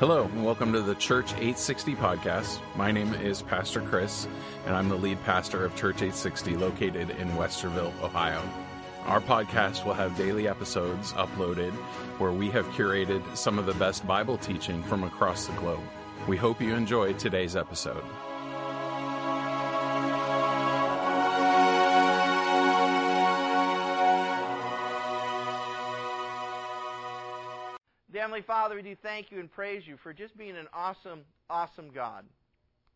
Hello, and welcome to the Church 860 podcast. My name is Pastor Chris, and I'm the lead pastor of Church 860 located in Westerville, Ohio. Our podcast will have daily episodes uploaded where we have curated some of the best Bible teaching from across the globe. We hope you enjoy today's episode. Heavenly Father, we do thank you and praise you for just being an awesome, awesome God.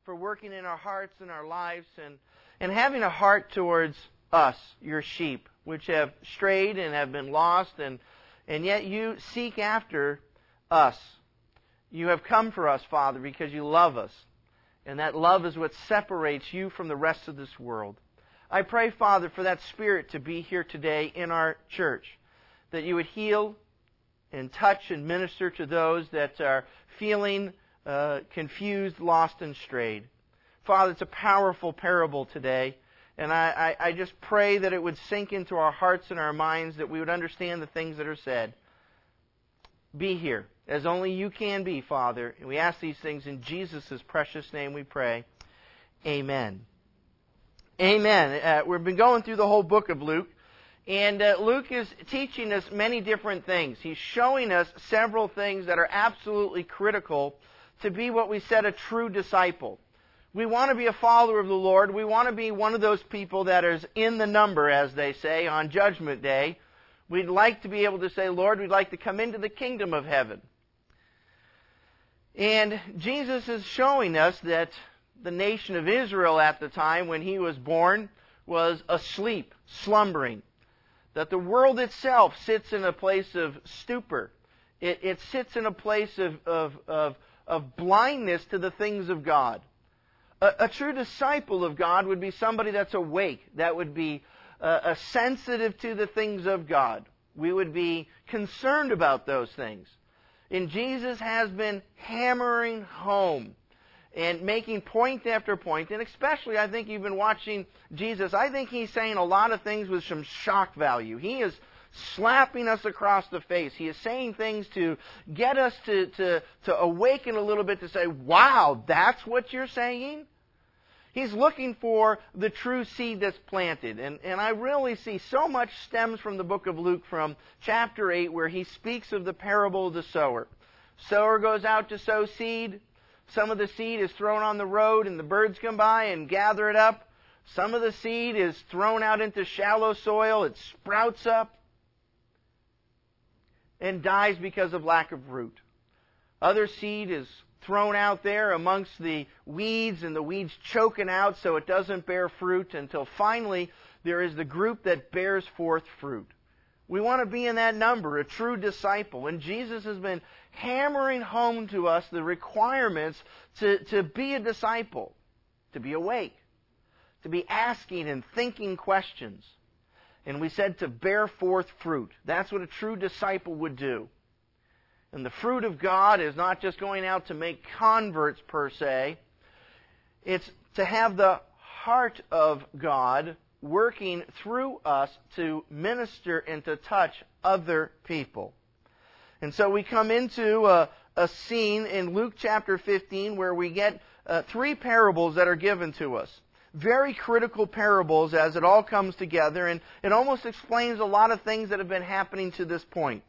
For working in our hearts and our lives and, and having a heart towards us, your sheep, which have strayed and have been lost, and, and yet you seek after us. You have come for us, Father, because you love us. And that love is what separates you from the rest of this world. I pray, Father, for that Spirit to be here today in our church, that you would heal and touch and minister to those that are feeling uh, confused, lost, and strayed. Father, it's a powerful parable today. And I, I, I just pray that it would sink into our hearts and our minds, that we would understand the things that are said. Be here, as only you can be, Father. And we ask these things in Jesus' precious name we pray. Amen. Amen. Uh, we've been going through the whole book of Luke. And uh, Luke is teaching us many different things. He's showing us several things that are absolutely critical to be what we said a true disciple. We want to be a follower of the Lord. We want to be one of those people that is in the number, as they say, on Judgment Day. We'd like to be able to say, Lord, we'd like to come into the kingdom of heaven. And Jesus is showing us that the nation of Israel at the time when he was born was asleep, slumbering that the world itself sits in a place of stupor. It, it sits in a place of, of, of, of, blindness to the things of God. A, a, true disciple of God would be somebody that's awake, that would be uh, sensitive to the things of God. We would be concerned about those things. And Jesus has been hammering home and making point after point, and especially I think you've been watching Jesus. I think he's saying a lot of things with some shock value. He is slapping us across the face. He is saying things to get us to, to, to awaken a little bit to say, wow, that's what you're saying? He's looking for the true seed that's planted. And, and I really see so much stems from the book of Luke from chapter 8 where he speaks of the parable of the sower. Sower goes out to sow seed. Some of the seed is thrown on the road and the birds come by and gather it up. Some of the seed is thrown out into shallow soil. It sprouts up and dies because of lack of root. Other seed is thrown out there amongst the weeds and the weeds choking out so it doesn't bear fruit until finally there is the group that bears forth fruit. We want to be in that number, a true disciple. And Jesus has been hammering home to us the requirements to, to be a disciple, to be awake, to be asking and thinking questions. And we said to bear forth fruit. That's what a true disciple would do. And the fruit of God is not just going out to make converts per se, it's to have the heart of God working through us to minister and to touch other people. And so we come into a, a scene in Luke chapter 15 where we get uh, three parables that are given to us. Very critical parables as it all comes together, and it almost explains a lot of things that have been happening to this point.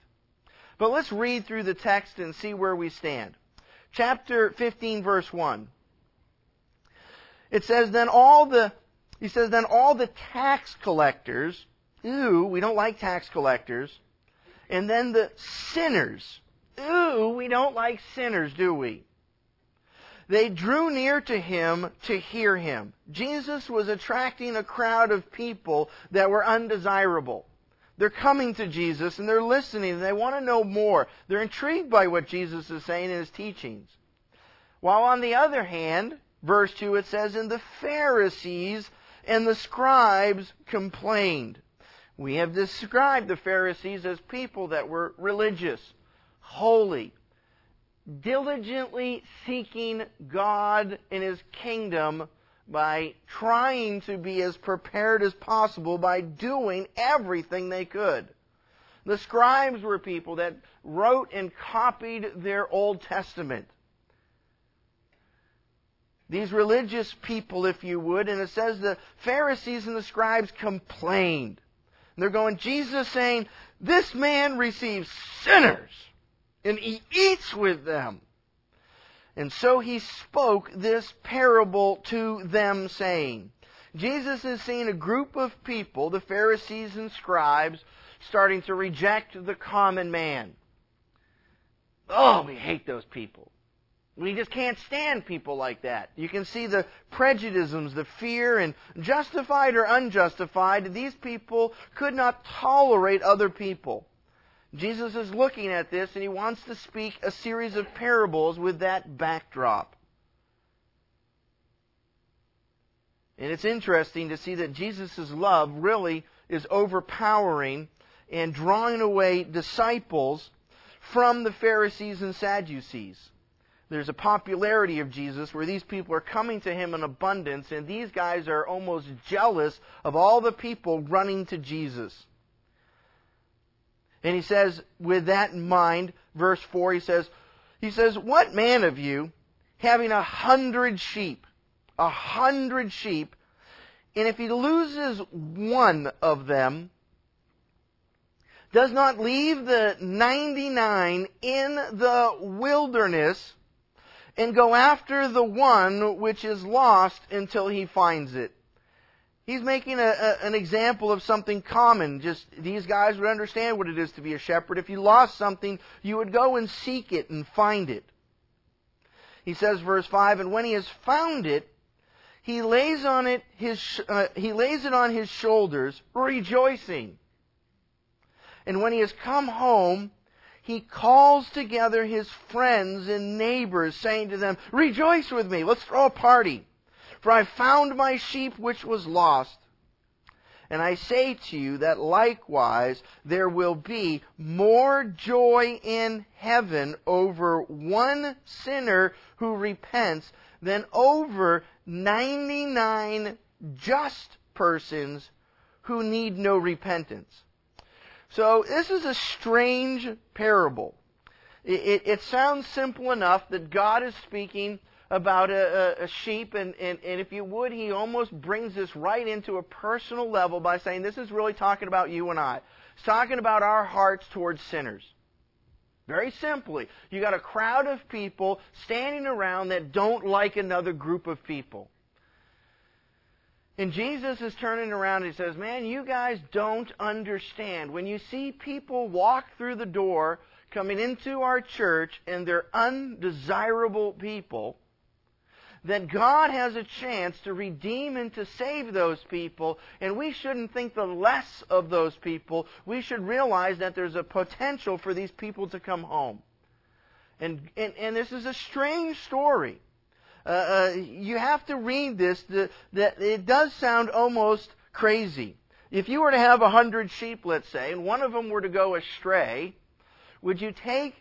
But let's read through the text and see where we stand. Chapter 15, verse 1. It says, Then all the he says, then all the tax collectors, ooh, we don't like tax collectors. And then the sinners, ooh, we don't like sinners, do we? They drew near to him to hear him. Jesus was attracting a crowd of people that were undesirable. They're coming to Jesus and they're listening they want to know more. They're intrigued by what Jesus is saying in his teachings. While on the other hand, verse 2 it says, And the Pharisees and the scribes complained. We have described the Pharisees as people that were religious, holy, diligently seeking God and His kingdom by trying to be as prepared as possible by doing everything they could. The scribes were people that wrote and copied their Old Testament. These religious people, if you would, and it says the Pharisees and the scribes complained. And they're going, Jesus saying, This man receives sinners, and he eats with them. And so he spoke this parable to them, saying, Jesus is seeing a group of people, the Pharisees and scribes, starting to reject the common man. Oh, we hate those people. We just can't stand people like that. You can see the prejudices, the fear, and justified or unjustified, these people could not tolerate other people. Jesus is looking at this and he wants to speak a series of parables with that backdrop. And it's interesting to see that Jesus' love really is overpowering and drawing away disciples from the Pharisees and Sadducees. There's a popularity of Jesus where these people are coming to him in abundance, and these guys are almost jealous of all the people running to Jesus. And he says, with that in mind, verse 4, he says, he says, What man of you, having a hundred sheep, a hundred sheep, and if he loses one of them, does not leave the 99 in the wilderness and go after the one which is lost until he finds it. He's making a, a, an example of something common. Just these guys would understand what it is to be a shepherd. If you lost something, you would go and seek it and find it. He says, verse five, and when he has found it, he lays on it his uh, he lays it on his shoulders, rejoicing. And when he has come home, he calls together his friends and neighbors, saying to them, "Rejoice with me! Let's throw a party." For I found my sheep which was lost. And I say to you that likewise there will be more joy in heaven over one sinner who repents than over 99 just persons who need no repentance. So this is a strange parable. It, it, it sounds simple enough that God is speaking about a, a, sheep, and, and, and if you would, he almost brings this right into a personal level by saying this is really talking about you and I. It's talking about our hearts towards sinners. Very simply, you got a crowd of people standing around that don't like another group of people. And Jesus is turning around and he says, Man, you guys don't understand. When you see people walk through the door coming into our church and they're undesirable people, that God has a chance to redeem and to save those people, and we shouldn't think the less of those people. We should realize that there's a potential for these people to come home. And, and, and this is a strange story. Uh, uh, you have to read this, that it does sound almost crazy. If you were to have a hundred sheep, let's say, and one of them were to go astray, would you take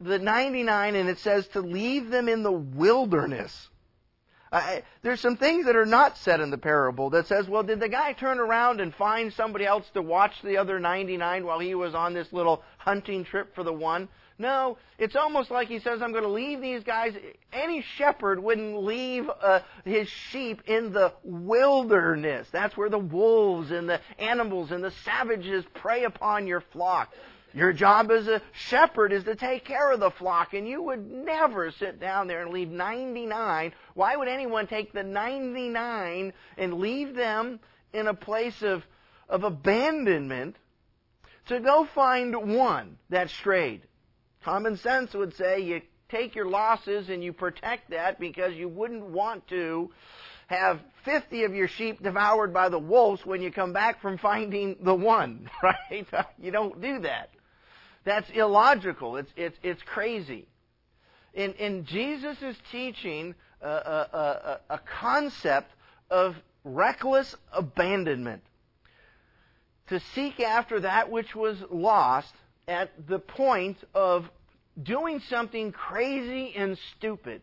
the 99 and it says to leave them in the wilderness. I, there's some things that are not said in the parable that says, well, did the guy turn around and find somebody else to watch the other 99 while he was on this little hunting trip for the one? No, it's almost like he says, I'm going to leave these guys. Any shepherd wouldn't leave uh, his sheep in the wilderness. That's where the wolves and the animals and the savages prey upon your flock. Your job as a shepherd is to take care of the flock, and you would never sit down there and leave 99. Why would anyone take the 99 and leave them in a place of, of abandonment to go find one that strayed? Common sense would say you take your losses and you protect that because you wouldn't want to have 50 of your sheep devoured by the wolves when you come back from finding the one, right? You don't do that. That's illogical. It's, it's, it's crazy. And, and Jesus is teaching a, a, a, a concept of reckless abandonment. To seek after that which was lost at the point of doing something crazy and stupid.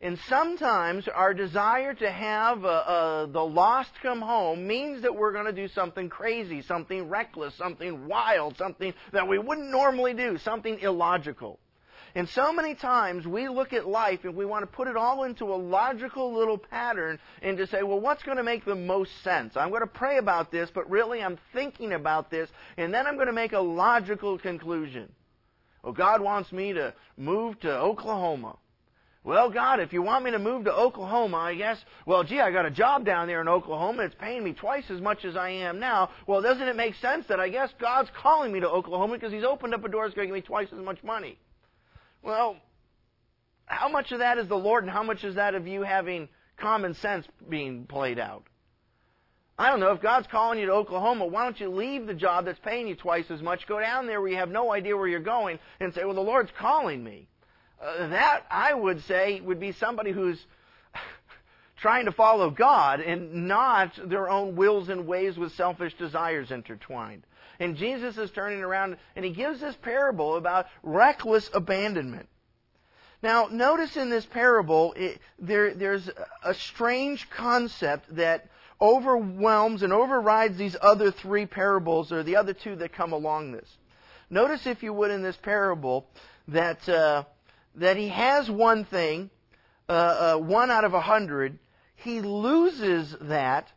And sometimes our desire to have uh, uh, the lost come home means that we're going to do something crazy, something reckless, something wild, something that we wouldn't normally do, something illogical. And so many times we look at life and we want to put it all into a logical little pattern and to say, well, what's going to make the most sense? I'm going to pray about this, but really I'm thinking about this, and then I'm going to make a logical conclusion. Well, God wants me to move to Oklahoma. Well, God, if you want me to move to Oklahoma, I guess, well, gee, I got a job down there in Oklahoma. It's paying me twice as much as I am now. Well, doesn't it make sense that I guess God's calling me to Oklahoma because He's opened up a door that's going to give me twice as much money? Well, how much of that is the Lord and how much is that of you having common sense being played out? I don't know. If God's calling you to Oklahoma, why don't you leave the job that's paying you twice as much, go down there where you have no idea where you're going, and say, well, the Lord's calling me. Uh, that, I would say, would be somebody who's trying to follow God and not their own wills and ways with selfish desires intertwined. And Jesus is turning around and he gives this parable about reckless abandonment. Now, notice in this parable, it, there, there's a strange concept that overwhelms and overrides these other three parables, or the other two that come along this. Notice, if you would, in this parable, that, uh, that he has one thing, uh, uh, one out of a hundred. He loses that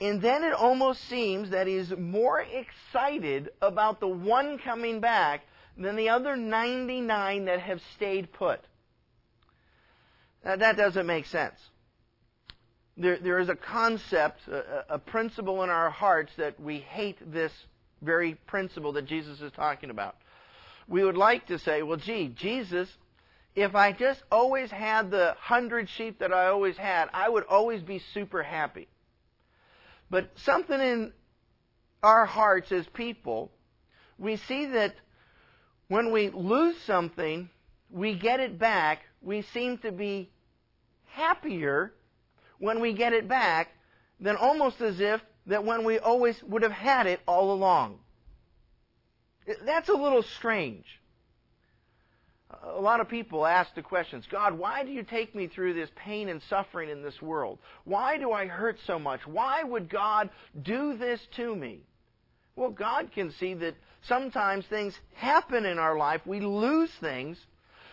and then it almost seems that he's more excited about the one coming back than the other 99 that have stayed put. Now, that doesn't make sense. There, there is a concept, a, a principle in our hearts that we hate this very principle that Jesus is talking about. We would like to say, well, gee, Jesus, if I just always had the hundred sheep that I always had, I would always be super happy. But something in our hearts as people, we see that when we lose something, we get it back, we seem to be happier when we get it back than almost as if that when we always would have had it all along. That's a little strange a lot of people ask the questions God, why do you take me through this pain and suffering in this world? Why do I hurt so much? Why would God do this to me? Well, God can see that sometimes things happen in our life. We lose things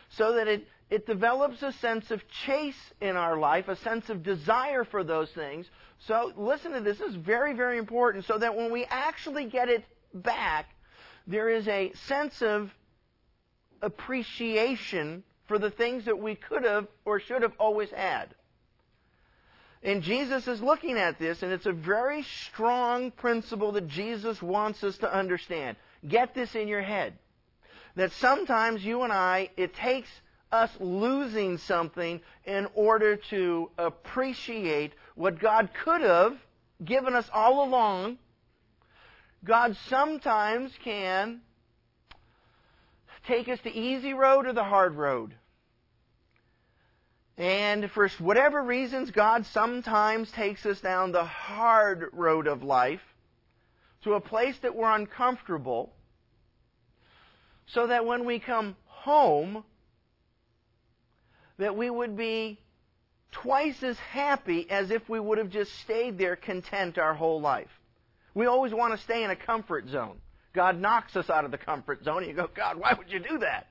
so that it, it develops a sense of chase in our life, a sense of desire for those things. So, listen to this. This is very, very important so that when we actually get it back, there is a sense of appreciation for the things that we could have or should have always had. And Jesus is looking at this, and it's a very strong principle that Jesus wants us to understand. Get this in your head. That sometimes you and I, it takes us losing something in order to appreciate what God could have given us all along. God sometimes can take us the easy road or the hard road. And for whatever reasons, God sometimes takes us down the hard road of life to a place that we're uncomfortable so that when we come home, that we would be twice as happy as if we would have just stayed there content our whole life. We always want to stay in a comfort zone. God knocks us out of the comfort zone, and you go, God, why would you do that?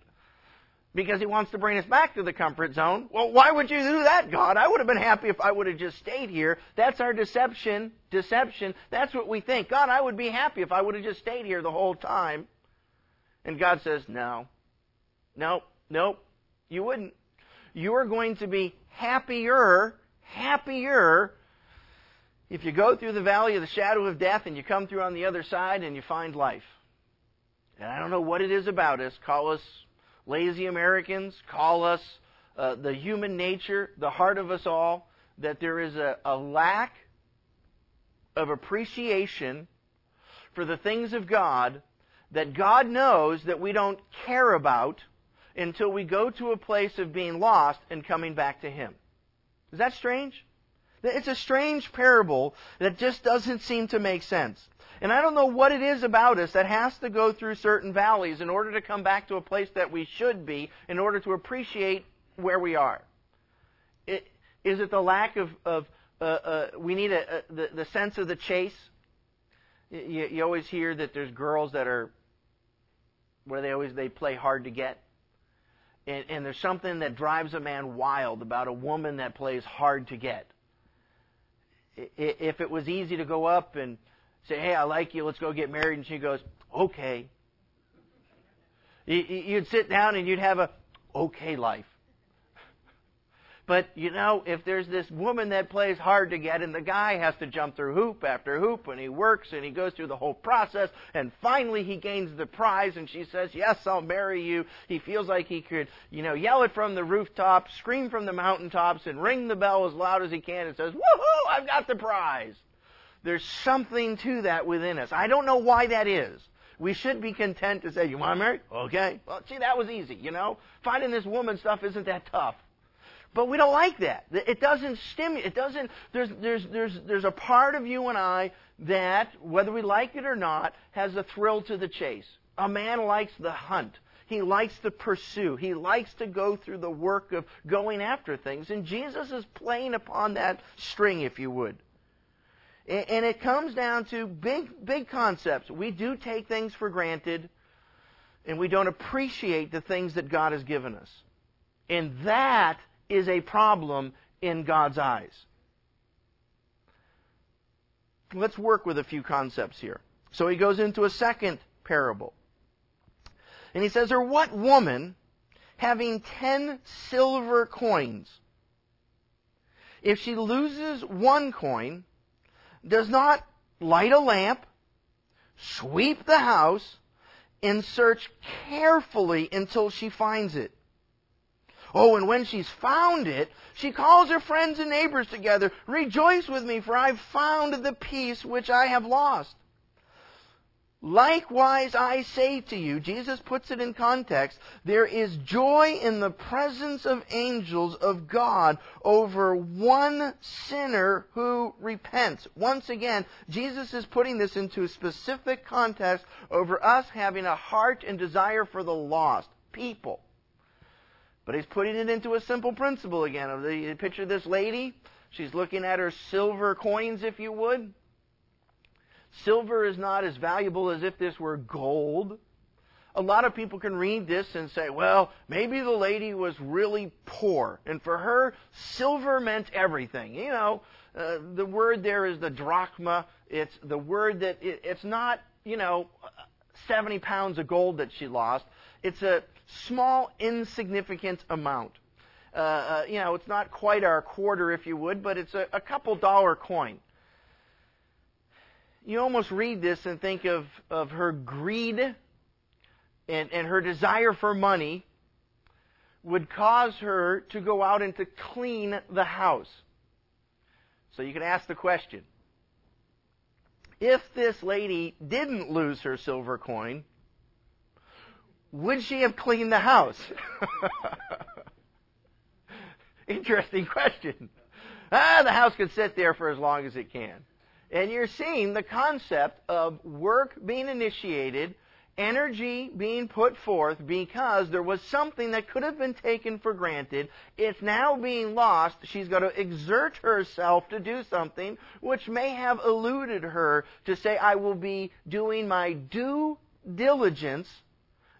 Because He wants to bring us back to the comfort zone. Well, why would you do that, God? I would have been happy if I would have just stayed here. That's our deception. Deception. That's what we think. God, I would be happy if I would have just stayed here the whole time. And God says, no. No, no, you wouldn't. You are going to be happier, happier if you go through the valley of the shadow of death and you come through on the other side and you find life. And I don't know what it is about us. Call us lazy Americans. Call us uh, the human nature, the heart of us all, that there is a, a lack of appreciation for the things of God that God knows that we don't care about until we go to a place of being lost and coming back to Him. Is that strange? It's a strange parable that just doesn't seem to make sense. And I don't know what it is about us that has to go through certain valleys in order to come back to a place that we should be, in order to appreciate where we are. Is it the lack of, of uh, uh, we need a, a, the, the sense of the chase? You, you always hear that there's girls that are, where they always, they play hard to get. And, and there's something that drives a man wild about a woman that plays hard to get. If it was easy to go up and say, hey, I like you, let's go get married, and she goes, okay. You'd sit down and you'd have a okay life. But, you know, if there's this woman that plays hard to get and the guy has to jump through hoop after hoop and he works and he goes through the whole process and finally he gains the prize and she says, yes, I'll marry you. He feels like he could, you know, yell it from the rooftops, scream from the mountaintops and ring the bell as loud as he can and says, woohoo, I've got the prize. There's something to that within us. I don't know why that is. We should be content to say, you want to marry? Okay. Well, see, that was easy, you know? Finding this woman stuff isn't that tough. But we don't like that. It doesn't stimulate. It doesn't. There's there's there's there's a part of you and I that, whether we like it or not, has a thrill to the chase. A man likes the hunt. He likes to pursue. He likes to go through the work of going after things. And Jesus is playing upon that string, if you would. And it comes down to big, big concepts. We do take things for granted, and we don't appreciate the things that God has given us. And that is a problem in God's eyes. Let's work with a few concepts here. So he goes into a second parable. And he says, Or what woman, having ten silver coins, if she loses one coin, does not light a lamp, sweep the house, and search carefully until she finds it? Oh, and when she's found it, she calls her friends and neighbors together. Rejoice with me, for I've found the piece which I have lost. Likewise, I say to you, Jesus puts it in context, there is joy in the presence of angels of God over one sinner who repents. Once again, Jesus is putting this into a specific context over us having a heart and desire for the lost people. But he's putting it into a simple principle again. Of the picture this lady. She's looking at her silver coins, if you would. Silver is not as valuable as if this were gold. A lot of people can read this and say, well, maybe the lady was really poor, and for her, silver meant everything. You know, uh, the word there is the drachma. It's the word that it, it's not, you know, 70 pounds of gold that she lost. It's a small, insignificant amount. Uh, uh, you know, it's not quite our quarter, if you would, but it's a, a couple dollar coin. You almost read this and think of, of her greed and, and her desire for money would cause her to go out and to clean the house. So you can ask the question if this lady didn't lose her silver coin, would she have cleaned the house? Interesting question. Ah, the house could sit there for as long as it can. And you're seeing the concept of work being initiated, energy being put forth because there was something that could have been taken for granted. It's now being lost. She's got to exert herself to do something which may have eluded her to say, I will be doing my due diligence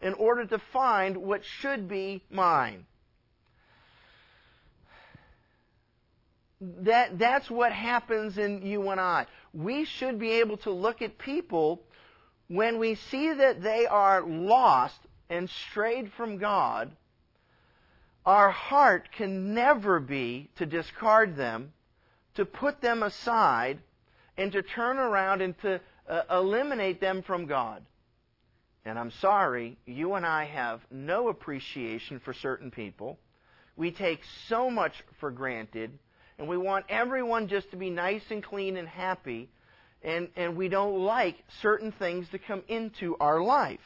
in order to find what should be mine. That, that's what happens in you and I. We should be able to look at people when we see that they are lost and strayed from God. Our heart can never be to discard them, to put them aside, and to turn around and to uh, eliminate them from God. And I'm sorry, you and I have no appreciation for certain people. We take so much for granted, and we want everyone just to be nice and clean and happy, and, and we don't like certain things to come into our life.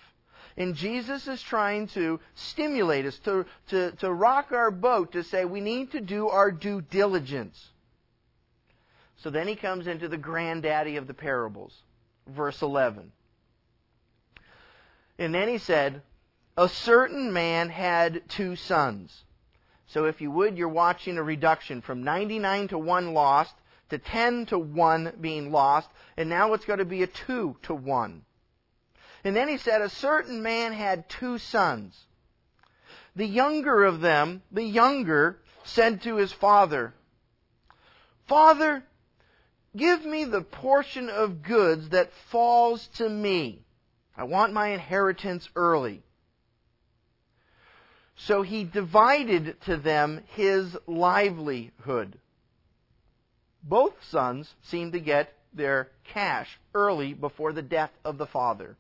And Jesus is trying to stimulate us, to, to, to rock our boat, to say we need to do our due diligence. So then he comes into the granddaddy of the parables, verse 11. And then he said, A certain man had two sons. So if you would, you're watching a reduction from 99 to 1 lost to 10 to 1 being lost, and now it's going to be a 2 to 1. And then he said, A certain man had two sons. The younger of them, the younger, said to his father, Father, give me the portion of goods that falls to me. I want my inheritance early. So he divided to them his livelihood. Both sons seemed to get their cash early before the death of the father.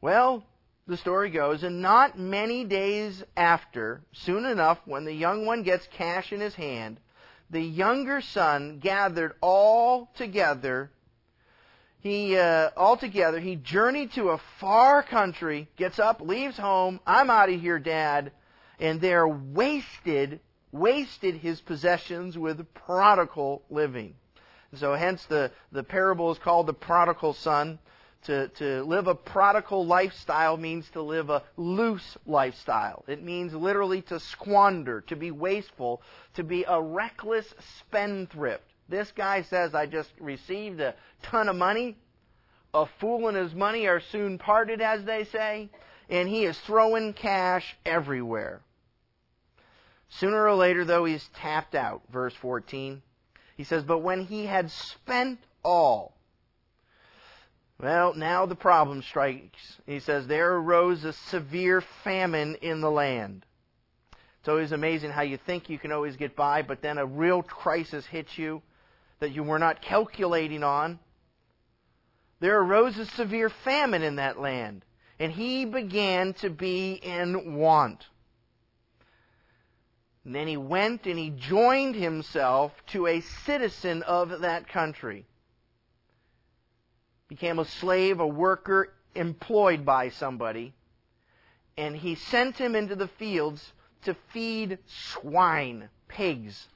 Well, the story goes, and not many days after, soon enough, when the young one gets cash in his hand, the younger son gathered all together he uh, altogether he journeyed to a far country, gets up, leaves home. I'm out of here, Dad, and there wasted wasted his possessions with prodigal living. So hence the the parable is called the prodigal son. To, to live a prodigal lifestyle means to live a loose lifestyle. It means literally to squander, to be wasteful, to be a reckless spendthrift. This guy says, I just received a ton of money. A fool and his money are soon parted, as they say, and he is throwing cash everywhere. Sooner or later, though, he's tapped out. Verse 14. He says, But when he had spent all, well, now the problem strikes. He says, There arose a severe famine in the land. It's always amazing how you think you can always get by, but then a real crisis hits you that you were not calculating on. There arose a severe famine in that land, and he began to be in want. And then he went and he joined himself to a citizen of that country. Became a slave, a worker employed by somebody. And he sent him into the fields to feed swine, pigs.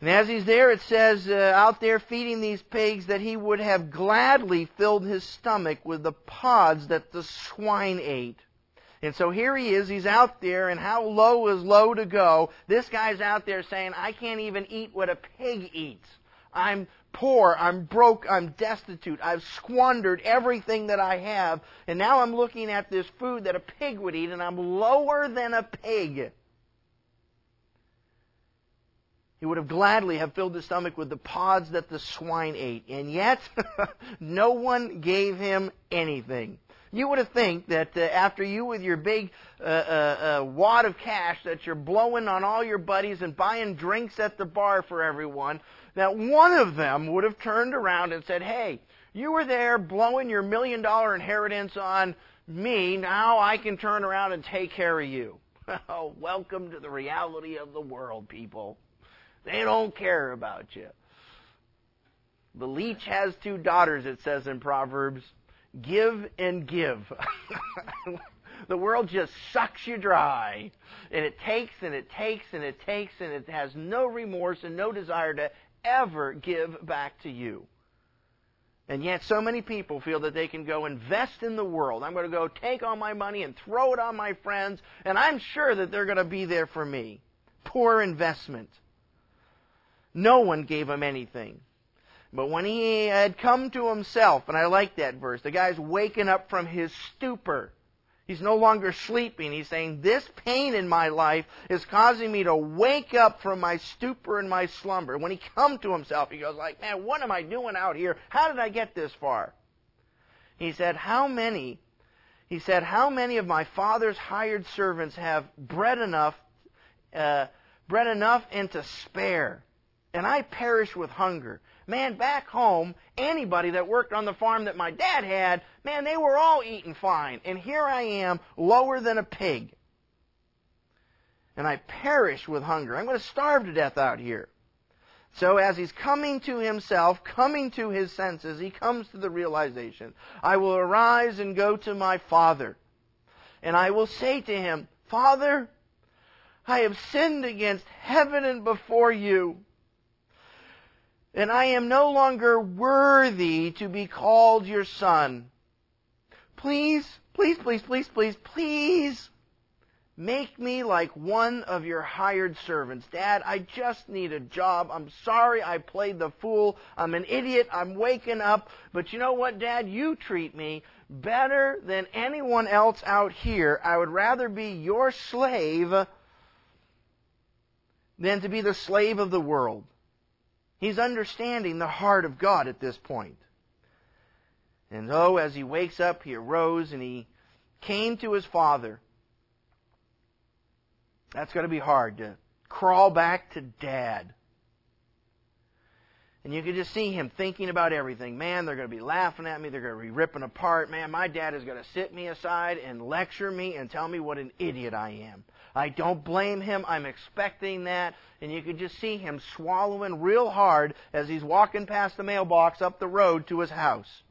And as he's there, it says, uh, out there feeding these pigs, that he would have gladly filled his stomach with the pods that the swine ate. And so here he is, he's out there, and how low is low to go? This guy's out there saying, I can't even eat what a pig eats. I'm poor, I'm broke, I'm destitute, I've squandered everything that I have, and now I'm looking at this food that a pig would eat, and I'm lower than a pig. He would have gladly have filled his stomach with the pods that the swine ate, and yet no one gave him anything. You would have think that uh, after you with your big uh, uh, uh, wad of cash that you're blowing on all your buddies and buying drinks at the bar for everyone, that one of them would have turned around and said, "Hey, you were there blowing your million dollar inheritance on me. Now I can turn around and take care of you." Oh, welcome to the reality of the world, people. They don't care about you. The leech has two daughters, it says in Proverbs. Give and give. the world just sucks you dry. And it takes and it takes and it takes and it has no remorse and no desire to ever give back to you. And yet so many people feel that they can go invest in the world. I'm going to go take all my money and throw it on my friends, and I'm sure that they're going to be there for me. Poor investment. No one gave him anything. But when he had come to himself, and I like that verse, the guy's waking up from his stupor. He's no longer sleeping. He's saying, This pain in my life is causing me to wake up from my stupor and my slumber. When he come to himself, he goes like, Man, what am I doing out here? How did I get this far? He said, How many he said, How many of my father's hired servants have bread enough uh, bread enough and to spare? And I perish with hunger. Man, back home, anybody that worked on the farm that my dad had, man, they were all eating fine. And here I am, lower than a pig. And I perish with hunger. I'm going to starve to death out here. So as he's coming to himself, coming to his senses, he comes to the realization, I will arise and go to my father. And I will say to him, Father, I have sinned against heaven and before you and I am no longer worthy to be called your son. Please, please, please, please, please, please Make me like one of your hired servants. Dad, I just need a job. I'm sorry I played the fool. I'm an idiot. I'm waking up. But you know what, Dad? You treat me better than anyone else out here. I would rather be your slave than to be the slave of the world. He's understanding the heart of God at this point. And oh, as he wakes up, he arose and he came to his father. That's going to be hard to crawl back to dad. And you can just see him thinking about everything. Man, they're going to be laughing at me. They're going to be ripping apart. Man, my dad is going to sit me aside and lecture me and tell me what an idiot I am. I don't blame him. I'm expecting that. And you can just see him swallowing real hard as he's walking past the mailbox up the road to his house.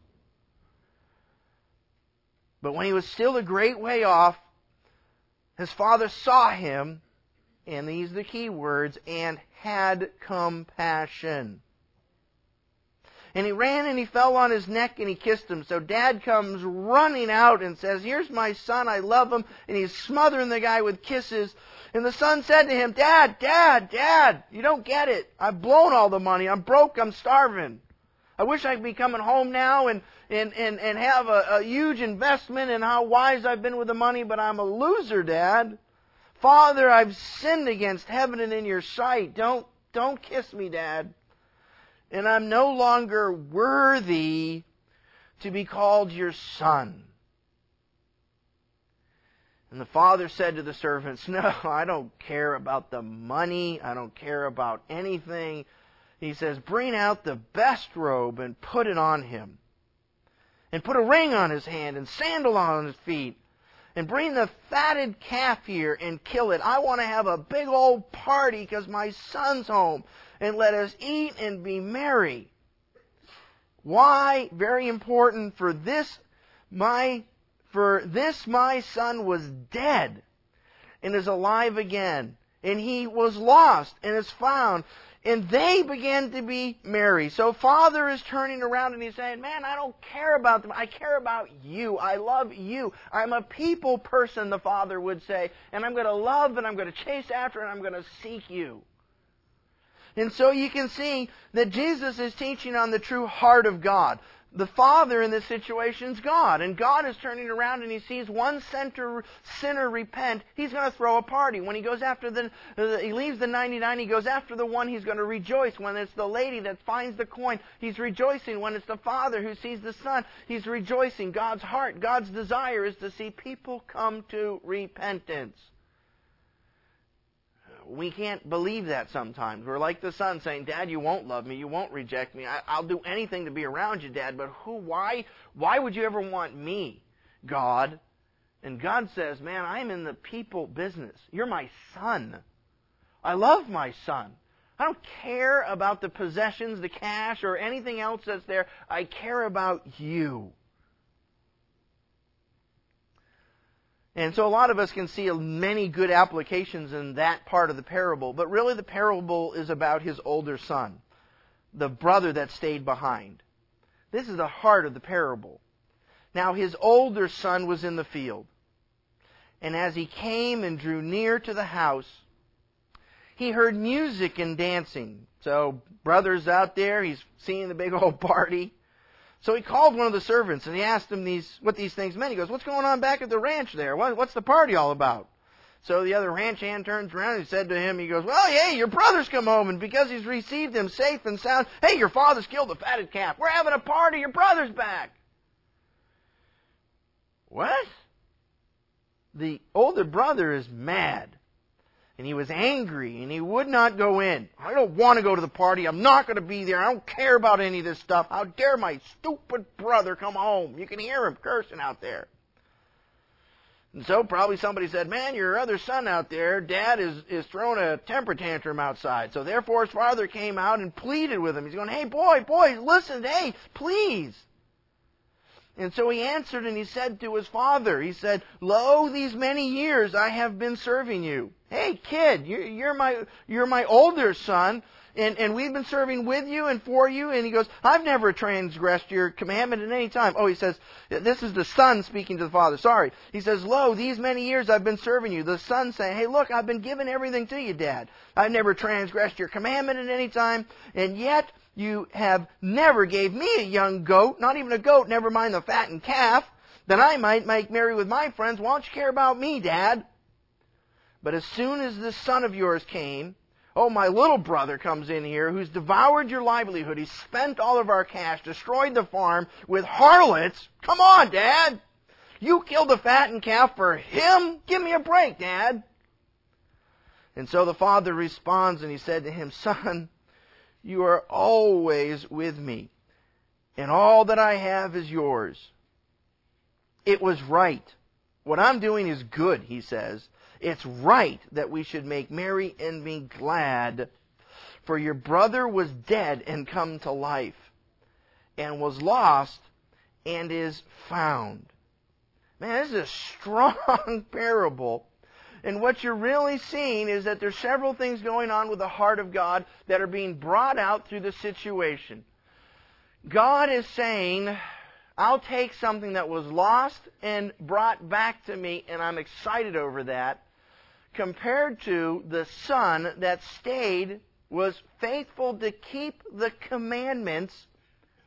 But when he was still a great way off, his father saw him, and these are the key words, and had compassion. And he ran and he fell on his neck and he kissed him. So dad comes running out and says, Here's my son, I love him. And he's smothering the guy with kisses. And the son said to him, Dad, Dad, Dad, you don't get it. I've blown all the money. I'm broke. I'm starving. I wish I could be coming home now and, and, and, and have a, a huge investment in how wise I've been with the money, but I'm a loser, Dad. Father, I've sinned against heaven and in your sight. Don't, don't kiss me, Dad. And I'm no longer worthy to be called your son. And the father said to the servants, No, I don't care about the money. I don't care about anything. He says, Bring out the best robe and put it on him and put a ring on his hand and sandal on his feet and bring the fatted calf here and kill it. I want to have a big old party because my son's home and let us eat and be merry. Why? Very important for this my for this my son was dead and is alive again and he was lost and is found and they began to be merry. So father is turning around and he's saying, Man, I don't care about them. I care about you. I love you. I'm a people person, the father would say. And I'm going to love and I'm going to chase after and I'm going to seek you. And so you can see that Jesus is teaching on the true heart of God the father in this situation is God. And God is turning around and he sees one center, sinner repent. He's going to throw a party. When he goes after the, he leaves the 99, he goes after the one, he's going to rejoice. When it's the lady that finds the coin, he's rejoicing. When it's the father who sees the son, he's rejoicing. God's heart, God's desire is to see people come to repentance we can't believe that sometimes. We're like the son saying, Dad, you won't love me. You won't reject me. I, I'll do anything to be around you, Dad. But who, why, why would you ever want me, God? And God says, Man, I'm in the people business. You're my son. I love my son. I don't care about the possessions, the cash, or anything else that's there. I care about you. And so a lot of us can see many good applications in that part of the parable, but really the parable is about his older son, the brother that stayed behind. This is the heart of the parable. Now his older son was in the field. And as he came and drew near to the house, he heard music and dancing. So, brother's out there, he's seeing the big old party. So he called one of the servants and he asked him these, what these things meant. He goes, What's going on back at the ranch there? What, what's the party all about? So the other ranch hand turns around and said to him, he goes, Well, hey, your brother's come home, and because he's received them safe and sound, hey, your father's killed the fatted calf. We're having a party, your brother's back. What? The older brother is mad and he was angry and he would not go in. I don't want to go to the party. I'm not going to be there. I don't care about any of this stuff. How dare my stupid brother come home? You can hear him cursing out there. And so probably somebody said, Man, your other son out there, dad is, is throwing a temper tantrum outside. So therefore his father came out and pleaded with him. He's going, Hey boy, boy, listen, hey, please. And so he answered and he said to his father, he said, Lo, these many years I have been serving you. Hey kid, you're, my, you're my older son, and, and we've been serving with you and for you. And he goes, I've never transgressed your commandment at any time. Oh, he says, this is the son speaking to the father. Sorry. He says, Lo, these many years I've been serving you. The son saying, Hey, look, I've been giving everything to you, dad. I've never transgressed your commandment at any time. And yet, you have never gave me a young goat, not even a goat, never mind the fattened calf, that I might make merry with my friends. Why don't you care about me, Dad? But as soon as this son of yours came, oh, my little brother comes in here who's devoured your livelihood. He's spent all of our cash, destroyed the farm with harlots. Come on, Dad. You killed the fattened calf for him? Give me a break, Dad. And so the father responds and he said to him, Son, you are always with me, and all that I have is yours. It was right. What I'm doing is good, he says. It's right that we should make merry and be glad. For your brother was dead and come to life, and was lost and is found. Man, this is a strong parable and what you're really seeing is that there's several things going on with the heart of God that are being brought out through the situation. God is saying, I'll take something that was lost and brought back to me, and I'm excited over that, compared to the son that stayed, was faithful to keep the commandments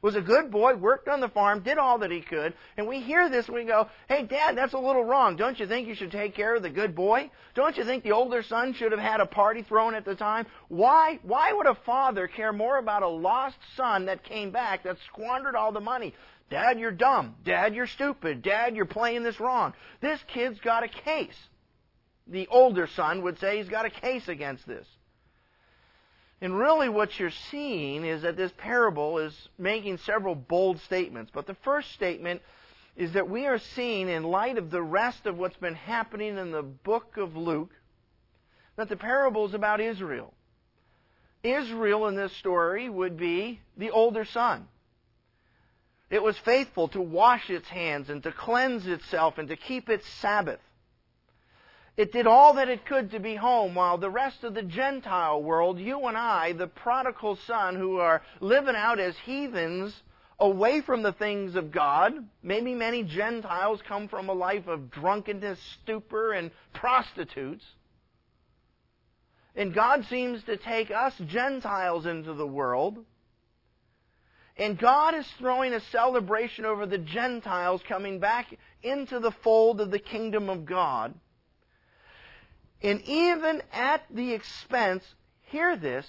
was a good boy, worked on the farm, did all that he could, and we hear this and we go, hey, Dad, that's a little wrong. Don't you think you should take care of the good boy? Don't you think the older son should have had a party thrown at the time? Why, why would a father care more about a lost son that came back, that squandered all the money? Dad, you're dumb. Dad, you're stupid. Dad, you're playing this wrong. This kid's got a case. The older son would say he's got a case against this. And really, what you're seeing is that this parable is making several bold statements. But the first statement is that we are seeing, in light of the rest of what's been happening in the book of Luke, that the parable is about Israel. Israel in this story would be the older son. It was faithful to wash its hands and to cleanse itself and to keep its Sabbath. It did all that it could to be home while the rest of the Gentile world, you and I, the prodigal son who are living out as heathens away from the things of God, maybe many Gentiles come from a life of drunkenness, stupor, and prostitutes. And God seems to take us Gentiles into the world. And God is throwing a celebration over the Gentiles coming back into the fold of the kingdom of God. And even at the expense, hear this,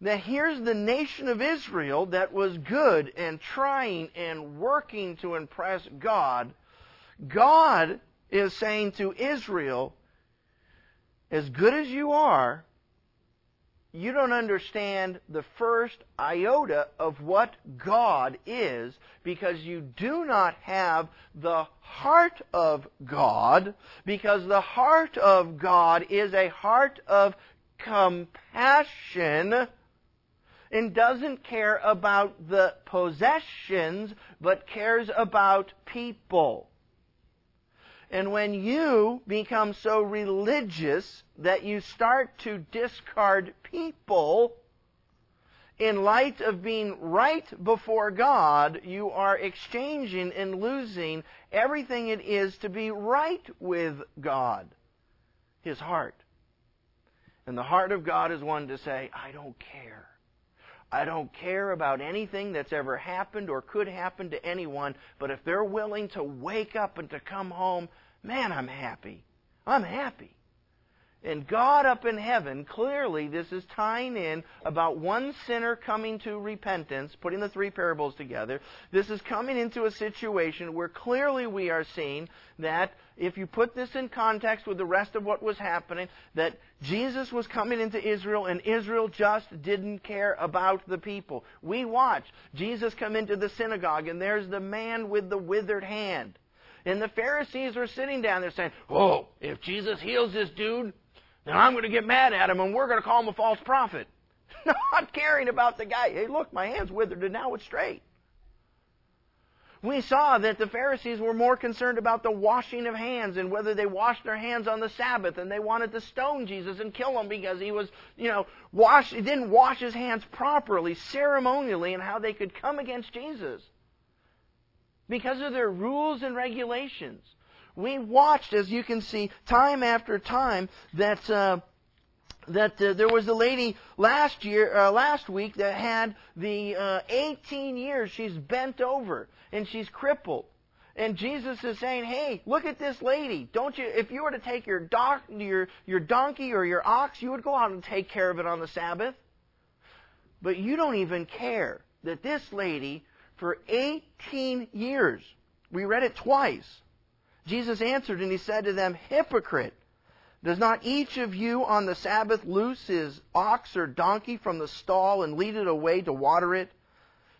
that here's the nation of Israel that was good and trying and working to impress God. God is saying to Israel, as good as you are, you don't understand the first iota of what God is because you do not have the heart of God because the heart of God is a heart of compassion and doesn't care about the possessions but cares about people. And when you become so religious that you start to discard people, in light of being right before God, you are exchanging and losing everything it is to be right with God, His heart. And the heart of God is one to say, I don't care. I don't care about anything that's ever happened or could happen to anyone, but if they're willing to wake up and to come home Man, I'm happy. I'm happy. And God up in heaven, clearly this is tying in about one sinner coming to repentance, putting the three parables together. This is coming into a situation where clearly we are seeing that if you put this in context with the rest of what was happening, that Jesus was coming into Israel and Israel just didn't care about the people. We watch Jesus come into the synagogue and there's the man with the withered hand. And the Pharisees were sitting down there saying, Oh, if Jesus heals this dude, then I'm going to get mad at him and we're going to call him a false prophet. Not caring about the guy. Hey, look, my hand's withered and now it's straight. We saw that the Pharisees were more concerned about the washing of hands and whether they washed their hands on the Sabbath, and they wanted to stone Jesus and kill him because he was, you know, wash, he didn't wash his hands properly, ceremonially, and how they could come against Jesus because of their rules and regulations. We watched, as you can see, time after time, that. Uh, that uh, there was a lady last year, uh, last week, that had the uh, 18 years. She's bent over and she's crippled. And Jesus is saying, "Hey, look at this lady. Don't you? If you were to take your doc, your your donkey or your ox, you would go out and take care of it on the Sabbath. But you don't even care that this lady, for 18 years, we read it twice. Jesus answered and he said to them, "Hypocrite." Does not each of you on the Sabbath loose his ox or donkey from the stall and lead it away to water it?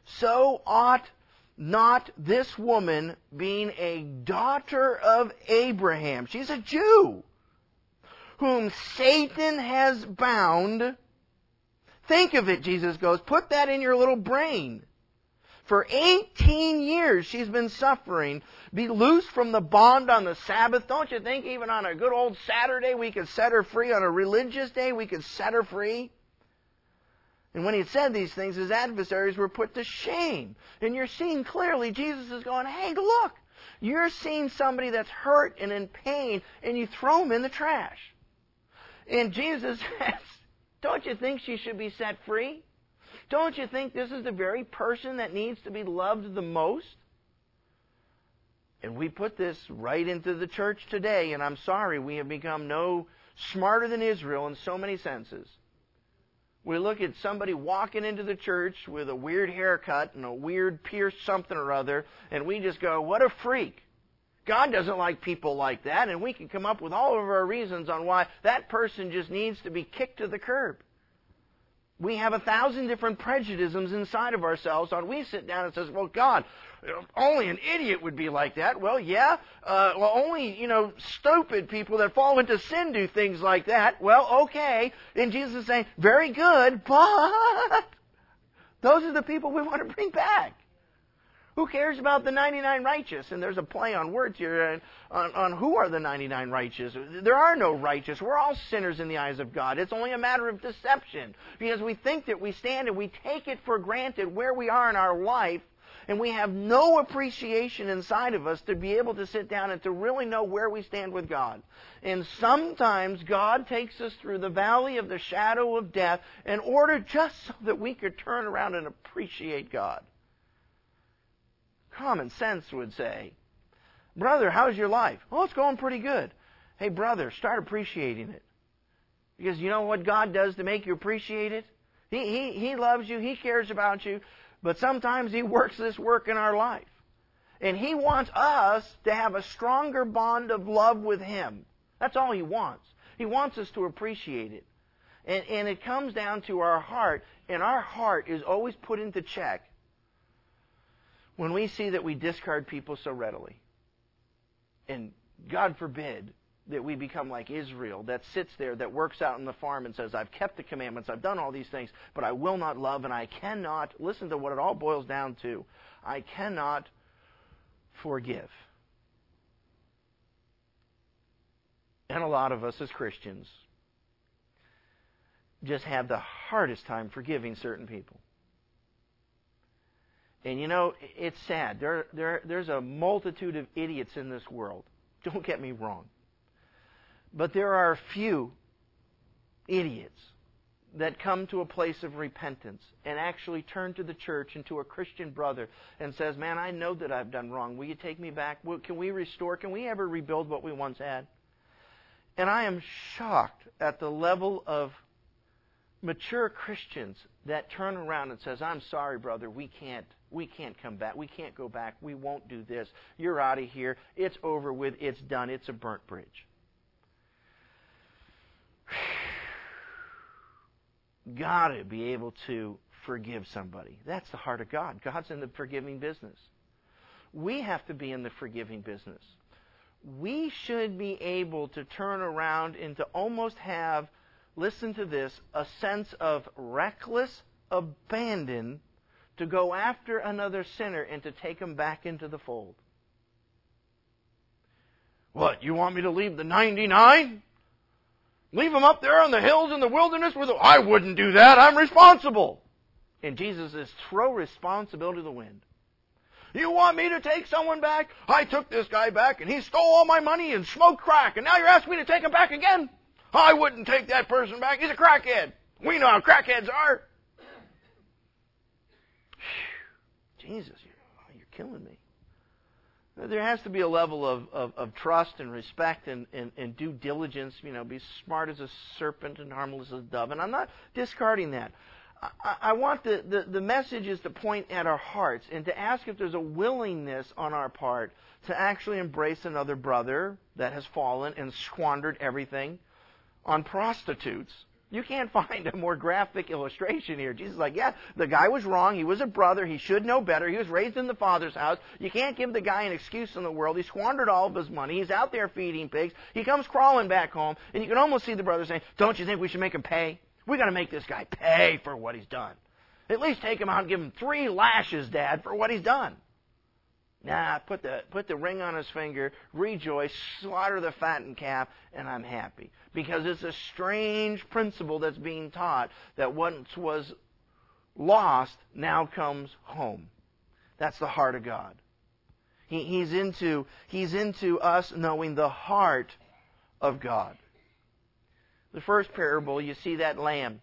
So ought not this woman, being a daughter of Abraham, she's a Jew, whom Satan has bound. Think of it, Jesus goes. Put that in your little brain. For 18 years she's been suffering. Be loosed from the bond on the Sabbath. Don't you think even on a good old Saturday we could set her free? On a religious day we could set her free? And when he said these things, his adversaries were put to shame. And you're seeing clearly Jesus is going, hey, look, you're seeing somebody that's hurt and in pain, and you throw him in the trash. And Jesus says, don't you think she should be set free? Don't you think this is the very person that needs to be loved the most? And we put this right into the church today, and I'm sorry, we have become no smarter than Israel in so many senses. We look at somebody walking into the church with a weird haircut and a weird pierced something or other, and we just go, what a freak. God doesn't like people like that, and we can come up with all of our reasons on why that person just needs to be kicked to the curb. We have a thousand different prejudices inside of ourselves and we sit down and says, well, God, only an idiot would be like that. Well, yeah. Uh, well, only, you know, stupid people that fall into sin do things like that. Well, okay. And Jesus is saying, very good, but those are the people we want to bring back. Who cares about the 99 righteous? And there's a play on words here on, on who are the 99 righteous. There are no righteous. We're all sinners in the eyes of God. It's only a matter of deception. Because we think that we stand and we take it for granted where we are in our life, and we have no appreciation inside of us to be able to sit down and to really know where we stand with God. And sometimes God takes us through the valley of the shadow of death in order just so that we could turn around and appreciate God. Common sense would say, Brother, how's your life? Oh, it's going pretty good. Hey, brother, start appreciating it. Because you know what God does to make you appreciate it? He, he, he loves you, He cares about you, but sometimes He works this work in our life. And He wants us to have a stronger bond of love with Him. That's all He wants. He wants us to appreciate it. And, and it comes down to our heart, and our heart is always put into check when we see that we discard people so readily, and God forbid that we become like Israel that sits there, that works out in the farm and says, I've kept the commandments, I've done all these things, but I will not love, and I cannot, listen to what it all boils down to, I cannot forgive. And a lot of us as Christians just have the hardest time forgiving certain people. And you know, it's sad. There, there, there's a multitude of idiots in this world. Don't get me wrong. But there are a few idiots that come to a place of repentance and actually turn to the church and to a Christian brother and says, "Man, I know that I've done wrong. Will you take me back? Can we restore? Can we ever rebuild what we once had?" And I am shocked at the level of mature Christians that turn around and says, "I'm sorry, brother, we can't we can't come back. We can't go back. We won't do this. You're out of here. It's over with. It's done. It's a burnt bridge." Got to be able to forgive somebody. That's the heart of God. God's in the forgiving business. We have to be in the forgiving business. We should be able to turn around and to almost have listen to this, a sense of reckless abandon to go after another sinner and to take him back into the fold. What, you want me to leave the 99? Leave them up there on the hills in the wilderness with the, I wouldn't do that. I'm responsible. And Jesus says, throw responsibility to the wind. You want me to take someone back? I took this guy back and he stole all my money and smoked crack and now you're asking me to take him back again? I wouldn't take that person back. He's a crackhead. We know how crackheads are. Jesus, you're, oh, you're killing me. There has to be a level of, of, of trust and respect and, and, and, due diligence. You know, be smart as a serpent and harmless as a dove. And I'm not discarding that. I, I want the, the, the message is to point at our hearts and to ask if there's a willingness on our part to actually embrace another brother that has fallen and squandered everything on prostitutes you can't find a more graphic illustration here. Jesus is like, yeah, the guy was wrong. He was a brother. He should know better. He was raised in the father's house. You can't give the guy an excuse in the world. He squandered all of his money. He's out there feeding pigs. He comes crawling back home, and you can almost see the brother saying, don't you think we should make him pay? We got to make this guy pay for what he's done. At least take him out and give him three lashes, Dad, for what he's done. Nah, put the, put the ring on his finger, rejoice, slaughter the fattened calf, and I'm happy. Because it's a strange principle that's being taught that once was lost now comes home. That's the heart of God. He, he's, into, he's into us knowing the heart of God. The first parable, you see that lamb,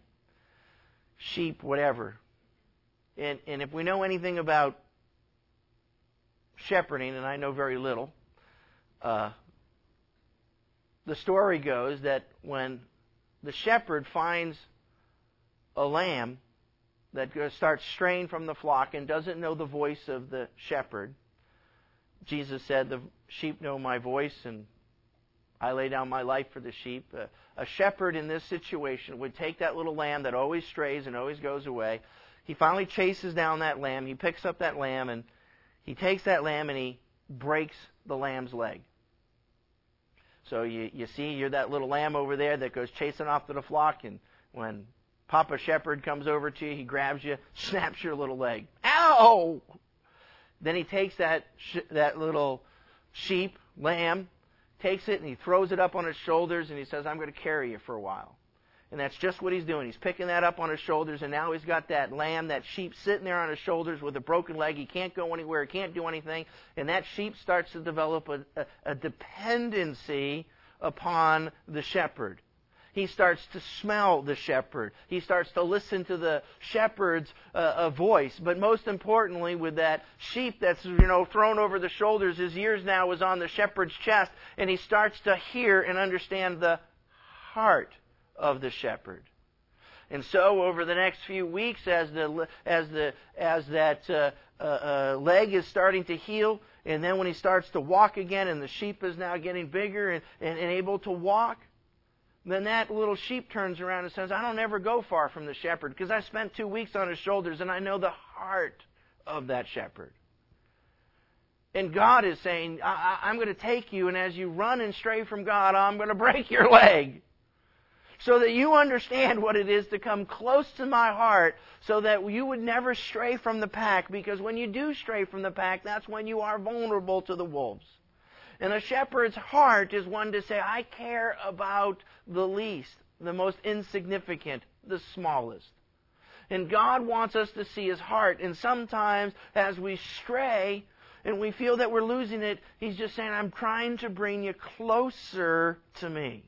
sheep, whatever. And, and if we know anything about shepherding, and I know very little. Uh, the story goes that when the shepherd finds a lamb that starts straying from the flock and doesn't know the voice of the shepherd, Jesus said, The sheep know my voice, and I lay down my life for the sheep. Uh, a shepherd in this situation would take that little lamb that always strays and always goes away. He finally chases down that lamb. He picks up that lamb and he takes that lamb and he breaks the lamb's leg. So you, you see, you're that little lamb over there that goes chasing off to the flock, and when Papa Shepherd comes over to you, he grabs you, snaps your little leg. Ow! Then he takes that sh- that little sheep, lamb, takes it and he throws it up on his shoulders, and he says, "I'm going to carry you for a while." And that's just what he's doing. He's picking that up on his shoulders, and now he's got that lamb, that sheep sitting there on his shoulders with a broken leg. He can't go anywhere, he can't do anything. And that sheep starts to develop a, a, a dependency upon the shepherd. He starts to smell the shepherd. He starts to listen to the shepherd's uh, voice. But most importantly, with that sheep that's you know thrown over the shoulders, his ears now is on the shepherd's chest, and he starts to hear and understand the heart of the shepherd. And so, over the next few weeks, as the as the as that uh, uh, uh, leg is starting to heal, and then when he starts to walk again, and the sheep is now getting bigger and, and, and able to walk, then that little sheep turns around and says, "I don't ever go far from the shepherd because I spent two weeks on his shoulders, and I know the heart of that shepherd." And God is saying, I, am going to take you, and as you run and stray from God, I'm going to break your leg so that you understand what it is to come close to my heart so that you would never stray from the pack because when you do stray from the pack, that's when you are vulnerable to the wolves. And a shepherd's heart is one to say, I care about the least, the most insignificant, the smallest. And God wants us to see His heart. And sometimes as we stray and we feel that we're losing it, He's just saying, I'm trying to bring you closer to me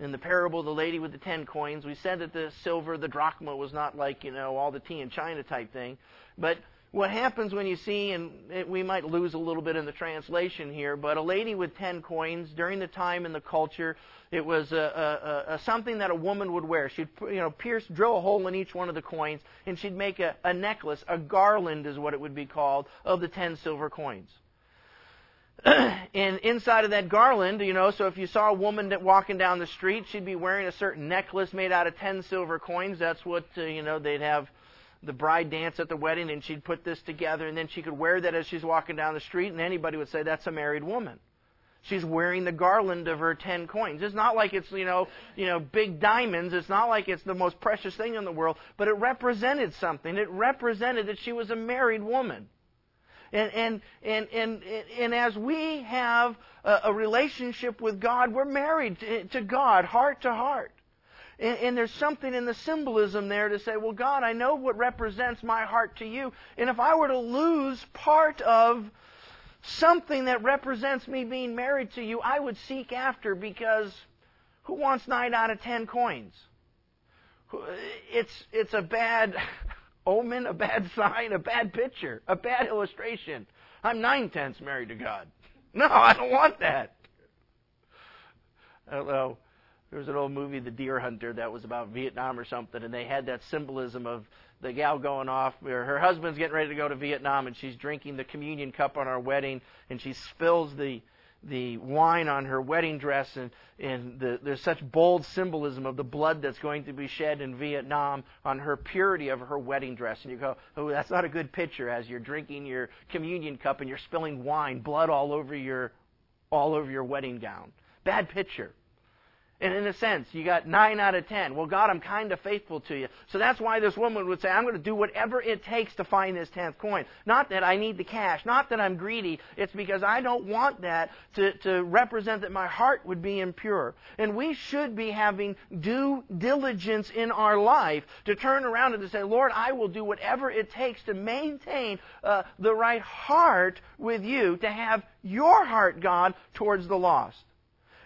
in the parable of the lady with the ten coins, we said that the silver, the drachma, was not like, you know, all the tea in China type thing. But what happens when you see, and it, we might lose a little bit in the translation here, but a lady with ten coins, during the time in the culture, it was a, a, a, something that a woman would wear. She'd, you know, pierce, drill a hole in each one of the coins, and she'd make a, a necklace, a garland is what it would be called, of the ten silver coins. and inside of that garland, you know, so if you saw a woman walking down the street, she'd be wearing a certain necklace made out of ten silver coins. That's what, uh, you know, they'd have the bride dance at the wedding, and she'd put this together, and then she could wear that as she's walking down the street, and anybody would say that's a married woman. She's wearing the garland of her ten coins. It's not like it's, you know, you know, big diamonds. It's not like it's the most precious thing in the world, but it represented something. It represented that she was a married woman. And, and, and, and, and as we have a, relationship with God, we're married to, God, heart to heart. And, and, there's something in the symbolism there to say, well, God, I know what represents my heart to you. And if I were to lose part of something that represents me being married to you, I would seek after because who wants nine out of ten coins? It's, it's a bad omen, a bad sign, a bad picture, a bad illustration. I'm nine tenths married to God. No, I don't want that. I don't know. There was an old movie, The Deer Hunter, that was about Vietnam or something, and they had that symbolism of the gal going off. Where her husband's getting ready to go to Vietnam, and she's drinking the communion cup on our wedding, and she spills the the wine on her wedding dress, and and the, there's such bold symbolism of the blood that's going to be shed in Vietnam on her purity of her wedding dress. And you go, oh, that's not a good picture as you're drinking your communion cup and you're spilling wine, blood all over your all over your wedding gown. Bad picture. And in a sense, you got 9 out of 10. Well, God, I'm kind of faithful to you. So that's why this woman would say, I'm going to do whatever it takes to find this 10th coin. Not that I need the cash. Not that I'm greedy. It's because I don't want that to, to represent that my heart would be impure. And we should be having due diligence in our life to turn around and to say, Lord, I will do whatever it takes to maintain uh, the right heart with you, to have your heart, God, towards the lost.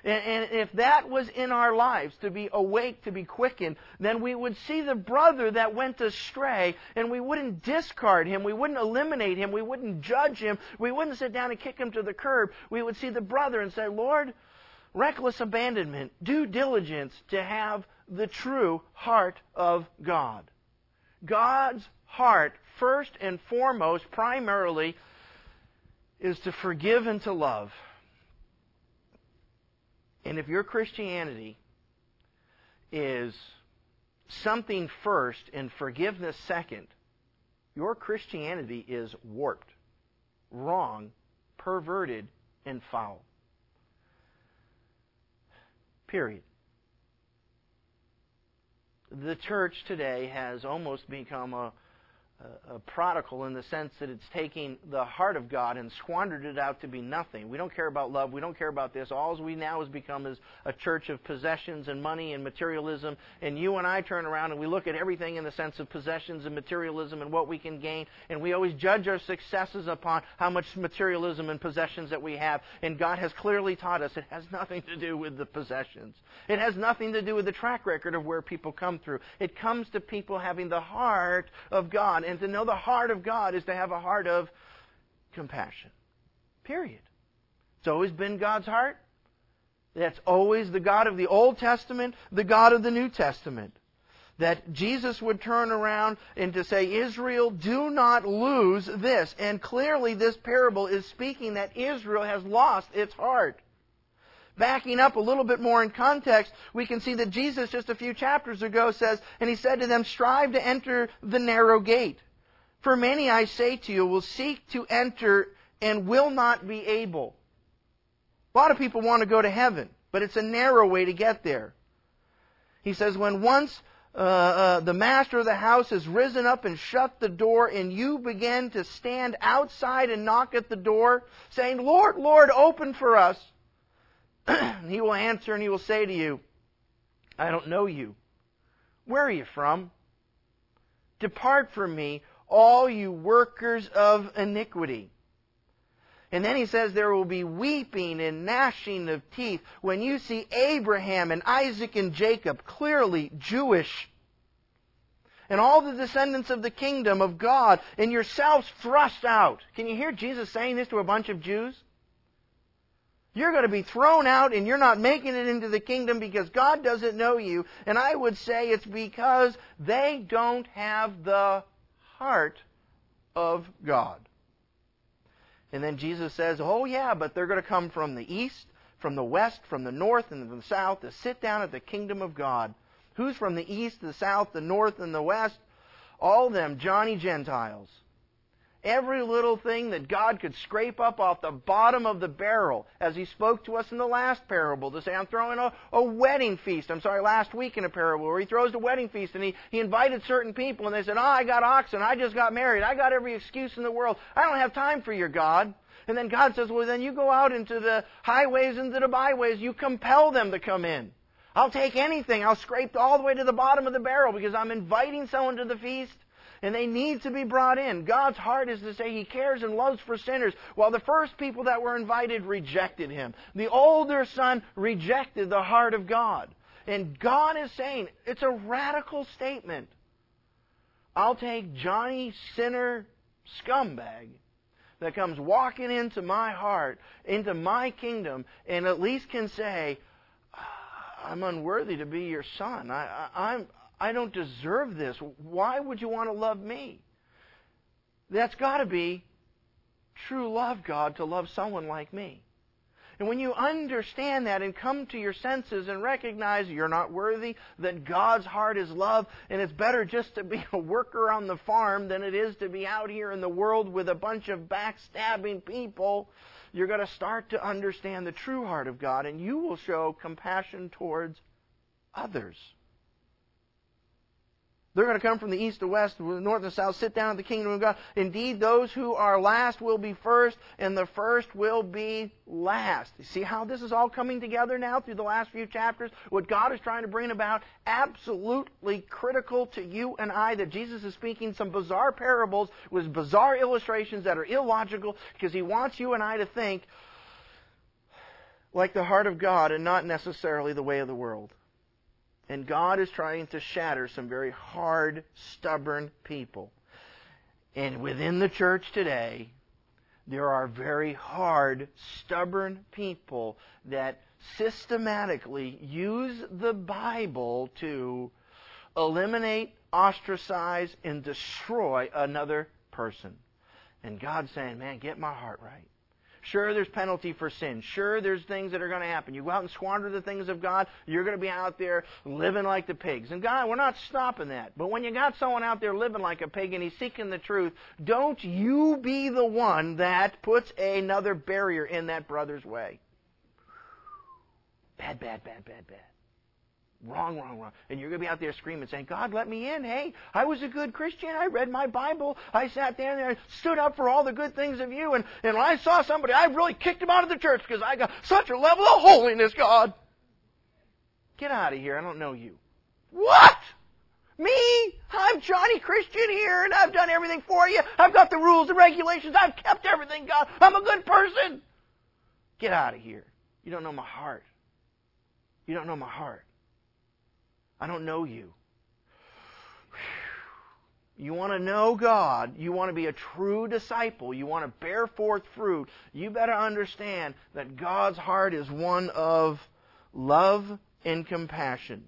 And, if that was in our lives, to be awake, to be quickened, then we would see the brother that went astray, and we wouldn't discard him, we wouldn't eliminate him, we wouldn't judge him, we wouldn't sit down and kick him to the curb. We would see the brother and say, Lord, reckless abandonment, due diligence to have the true heart of God. God's heart, first and foremost, primarily, is to forgive and to love. And if your Christianity is something first and forgiveness second, your Christianity is warped, wrong, perverted, and foul. Period. The church today has almost become a, a, prodigal in the sense that it's taking the heart of God and squandered it out to be nothing. We don't care about love. We don't care about this. All we now has become is a church of possessions and money and materialism. And you and I turn around and we look at everything in the sense of possessions and materialism and what we can gain. And we always judge our successes upon how much materialism and possessions that we have. And God has clearly taught us it has nothing to do with the possessions. It has nothing to do with the track record of where people come through. It comes to people having the heart of God and to know the heart of God is to have a heart of compassion. Period. It's always been God's heart. That's always the God of the Old Testament, the God of the New Testament. That Jesus would turn around and to say, Israel, do not lose this. And clearly, this parable is speaking that Israel has lost its heart. Backing up a little bit more in context, we can see that Jesus, just a few chapters ago, says, And he said to them, Strive to enter the narrow gate. For many, I say to you, will seek to enter and will not be able. A lot of people want to go to heaven, but it's a narrow way to get there. He says, When once uh, uh, the master of the house has risen up and shut the door, and you begin to stand outside and knock at the door, saying, Lord, Lord, open for us he will answer and he will say to you, I don't know you. Where are you from? Depart from me, all you workers of iniquity. And then he says there will be weeping and gnashing of teeth when you see Abraham and Isaac and Jacob, clearly Jewish, and all the descendants of the kingdom of God, and yourselves thrust out. Can you hear Jesus saying this to a bunch of Jews? You're going to be thrown out and you're not making it into the kingdom because God doesn't know you. And I would say it's because they don't have the heart of God. And then Jesus says, Oh, yeah, but they're going to come from the east, from the west, from the north, and from the south to sit down at the kingdom of God. Who's from the east, the south, the north, and the west? All them Johnny Gentiles. Every little thing that God could scrape up off the bottom of the barrel, as He spoke to us in the last parable, to say, I'm throwing a, a wedding feast. I'm sorry, last week in a parable, where He throws a wedding feast, and He, he invited certain people, and they said, Oh, I got oxen, I just got married, I got every excuse in the world, I don't have time for your God. And then God says, Well, then you go out into the highways and the byways, you compel them to come in. I'll take anything. I'll scrape all the way to the bottom of the barrel because I'm inviting someone to the feast and they need to be brought in. God's heart is to say He cares and loves for sinners, while the first people that were invited rejected Him. The older son rejected the heart of God. And God is saying, it's a radical statement. I'll take Johnny Sinner scumbag that comes walking into my heart, into my kingdom, and at least can say, ah, I'm unworthy to be your son. I, I'm, I don't deserve this. Why would you want to love me? That's got to be true love, God, to love someone like me. And when you understand that and come to your senses and recognize you're not worthy, that God's heart is love, and it's better just to be a worker on the farm than it is to be out here in the world with a bunch of backstabbing people, you're going to start to understand the true heart of God, and you will show compassion towards others. They're going to come from the east to west, the north and south, sit down at the kingdom of God. Indeed, those who are last will be first, and the first will be last. You see how this is all coming together now through the last few chapters? What God is trying to bring about, absolutely critical to you and I, that Jesus is speaking some bizarre parables with bizarre illustrations that are illogical, because He wants you and I to think like the heart of God and not necessarily the way of the world. And God is trying to shatter some very hard, stubborn people. And within the church today, there are very hard, stubborn people that systematically use the Bible to eliminate, ostracize, and destroy another person. And God's saying, man, get my heart right. Sure, there's penalty for sin. Sure, there's things that are going to happen. You go out and squander the things of God, you're going to be out there living like the pigs. And God, we're not stopping that. But when you got someone out there living like a pig and he's seeking the truth, don't you be the one that puts another barrier in that brother's way. Bad, bad, bad, bad, bad. Wrong, wrong, wrong. And you're going to be out there screaming, saying, God, let me in. Hey, I was a good Christian. I read my Bible. I sat down there and stood up for all the good things of you. And, and when I saw somebody, I really kicked him out of the church because I got such a level of holiness, God. Get out of here. I don't know you. What? Me? I'm Johnny Christian here, and I've done everything for you. I've got the rules and regulations. I've kept everything, God. I'm a good person. Get out of here. You don't know my heart. You don't know my heart. I don't know you. You want to know God. You want to be a true disciple. You want to bear forth fruit. You better understand that God's heart is one of love and compassion.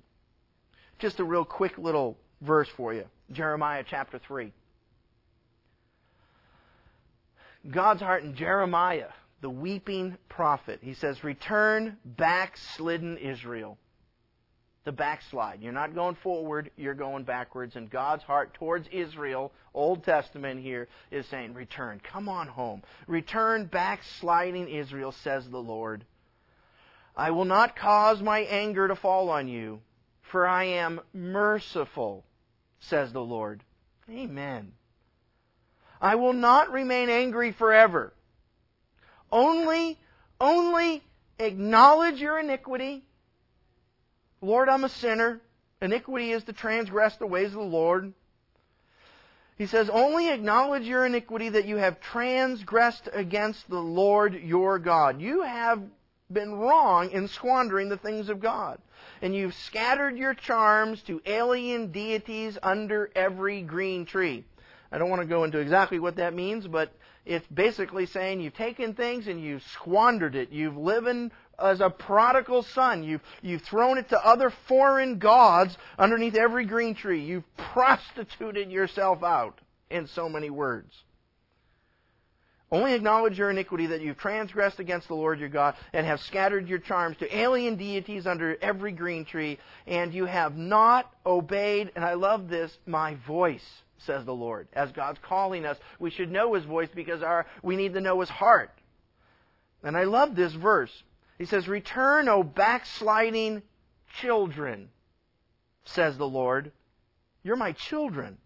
Just a real quick little verse for you Jeremiah chapter 3. God's heart in Jeremiah, the weeping prophet. He says, Return, backslidden Israel the backslide. You're not going forward, you're going backwards. And God's heart towards Israel, Old Testament here, is saying, Return, come on home. Return, backsliding Israel, says the Lord. I will not cause my anger to fall on you, for I am merciful, says the Lord. Amen. I will not remain angry forever. Only, only acknowledge your iniquity Lord, I'm a sinner. Iniquity is to transgress the ways of the Lord. He says, Only acknowledge your iniquity that you have transgressed against the Lord your God. You have been wrong in squandering the things of God. And you've scattered your charms to alien deities under every green tree. I don't want to go into exactly what that means, but it's basically saying you've taken things and you've squandered it. You've lived as a prodigal son. You've, you've thrown it to other foreign gods underneath every green tree. You've prostituted yourself out, in so many words. Only acknowledge your iniquity that you've transgressed against the Lord your God and have scattered your charms to alien deities under every green tree, and you have not obeyed, and I love this, my voice. says the Lord. As God's calling us, we should know His voice because our, we need to know His heart. And I love this verse. He says, Return, O backsliding children, says the Lord. You're my children.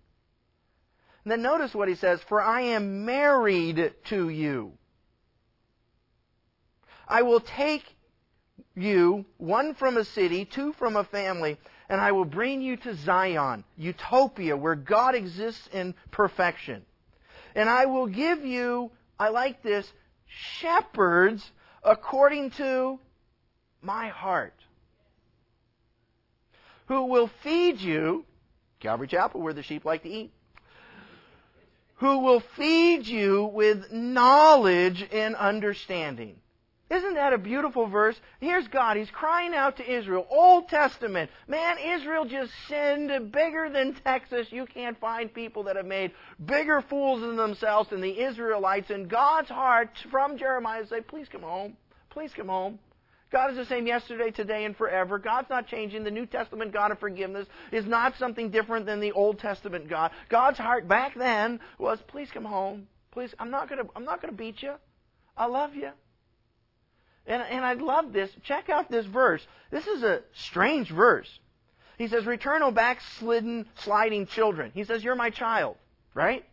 And then notice what he says, For I am married to you. I will take you, one from a city, two from a family, and I will bring you to Zion, utopia, where God exists in perfection. And I will give you, I like this, shepherds according to my heart, who will feed you, Calvary Chapel, where the sheep like to eat, who will feed you with knowledge and understanding. Isn't that a beautiful verse? Here's God. He's crying out to Israel. Old Testament. Man, Israel just sinned bigger than Texas. You can't find people that have made bigger fools of themselves than the Israelites. And God's heart from Jeremiah say, please come home. Please come home. God is the same yesterday, today, and forever. God's not changing. The New Testament God of forgiveness is not something different than the Old Testament God. God's heart back then was, please come home. Please, I'm not gonna, I'm not gonna beat you. I love you. And, and I love this. Check out this verse. This is a strange verse. He says, Return, O backslidden, sliding children. He says, You're my child, right?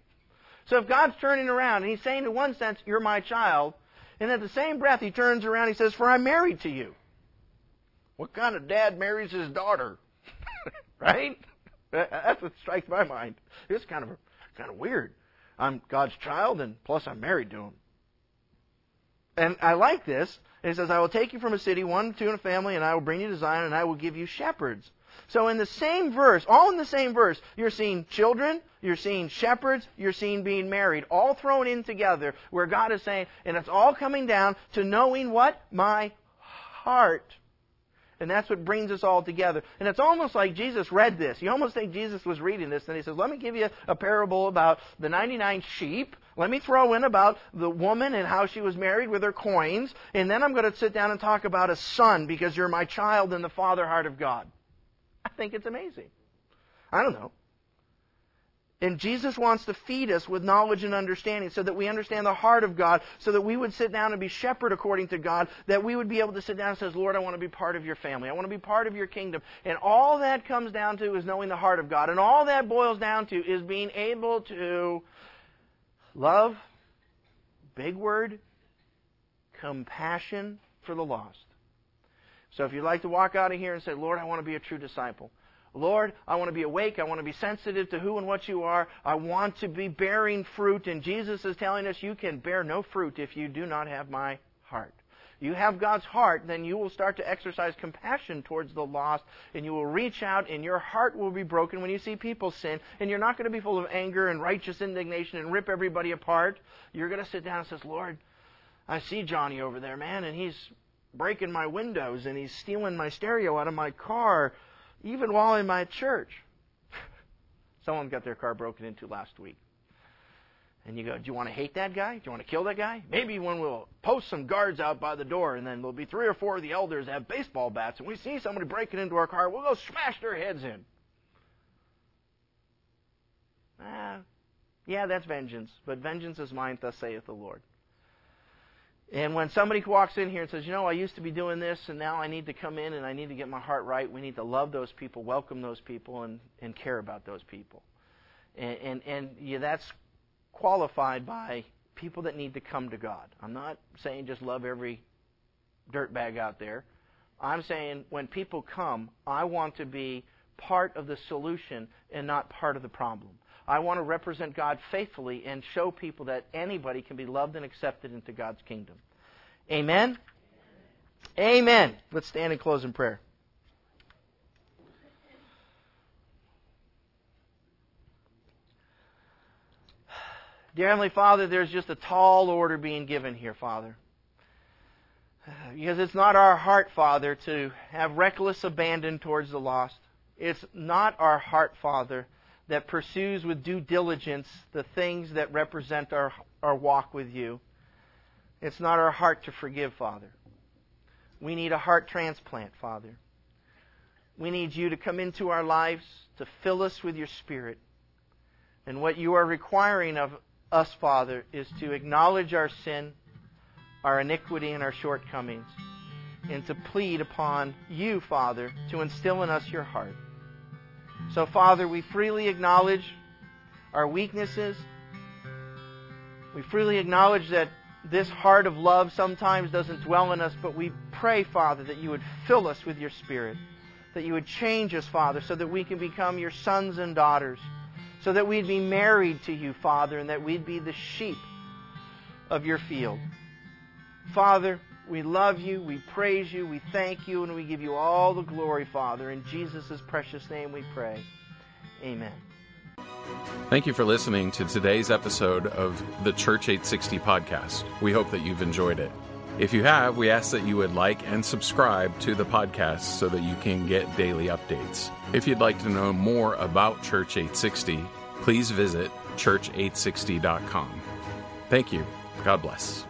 So if God's turning around and He's saying, in one sense, You're my child, and at the same breath, He turns around and He says, For I'm married to you. What kind of dad marries his daughter? right? That's what strikes my mind. It's kind of kind of weird. I'm God's child, and plus I'm married to Him. And I like this and he says, I will take you from a city, one, two, and a family, and I will bring you to Zion, and I will give you shepherds. So in the same verse, all in the same verse, you're seeing children, you're seeing shepherds, you're seeing being married, all thrown in together, where God is saying, and it's all coming down to knowing what? My heart. And that's what brings us all together. And it's almost like Jesus read this. You almost think Jesus was reading this, and he says, Let me give you a parable about the 99 sheep let me throw in about the woman and how she was married with her coins, and then I'm going to sit down and talk about a son because you're my child in the father heart of God. I think it's amazing. I don't know. And Jesus wants to feed us with knowledge and understanding so that we understand the heart of God, so that we would sit down and be shepherd according to God, that we would be able to sit down and say, Lord, I want to be part of your family. I want to be part of your kingdom. And all that comes down to is knowing the heart of God. And all that boils down to is being able to Love, big word, compassion for the lost. So if you'd like to walk out of here and say, Lord, I want to be a true disciple. Lord, I want to be awake. I want to be sensitive to who and what you are. I want to be bearing fruit. And Jesus is telling us you can bear no fruit if you do not have my heart you have God's heart, then you will start to exercise compassion towards the lost, and you will reach out, and your heart will be broken when you see people sin, and you're not going to be full of anger and righteous indignation and rip everybody apart. You're going to sit down and say, Lord, I see Johnny over there, man, and he's breaking my windows, and he's stealing my stereo out of my car, even while in my church. Someone got their car broken into last week. And you go, do you want to hate that guy? Do you want to kill that guy? Maybe when we'll post some guards out by the door, and then there'll be three or four of the elders have baseball bats, and we see somebody breaking into our car, we'll go smash their heads in. Ah, yeah, that's vengeance, but vengeance is mine, thus saith the Lord. And when somebody walks in here and says, you know, I used to be doing this, and now I need to come in and I need to get my heart right, we need to love those people, welcome those people, and, and care about those people. And, and, and yeah, that's qualified by people that need to come to God. I'm not saying just love every dirtbag out there. I'm saying when people come, I want to be part of the solution and not part of the problem. I want to represent God faithfully and show people that anybody can be loved and accepted into God's kingdom. Amen? Amen. Let's stand and close in prayer. Dear Heavenly Father, there's just a tall order being given here, Father. Because it's not our heart, Father, to have reckless abandon towards the lost. It's not our heart, Father, that pursues with due diligence the things that represent our, our walk with you. It's not our heart to forgive, Father. We need a heart transplant, Father. We need you to come into our lives, to fill us with your Spirit, And what you are requiring of us, Father, is to acknowledge our sin, our iniquity, and our shortcomings, and to plead upon you, Father, to instill in us your heart. So, Father, we freely acknowledge our weaknesses. We freely acknowledge that this heart of love sometimes doesn't dwell in us, but we pray, Father, that you would fill us with your Spirit, that you would change us, Father, so that we can become your sons and daughters, so that we'd be married to you, Father, and that we'd be the sheep of your field. Father, we love you, we praise you, we thank you, and we give you all the glory, Father. In Jesus' precious name we pray. Amen. Thank you for listening to today's episode of the Church 860 podcast. We hope that you've enjoyed it. If you have, we ask that you would like and subscribe to the podcast so that you can get daily updates. If you'd like to know more about Church 860, please visit church860.com. Thank you. God bless.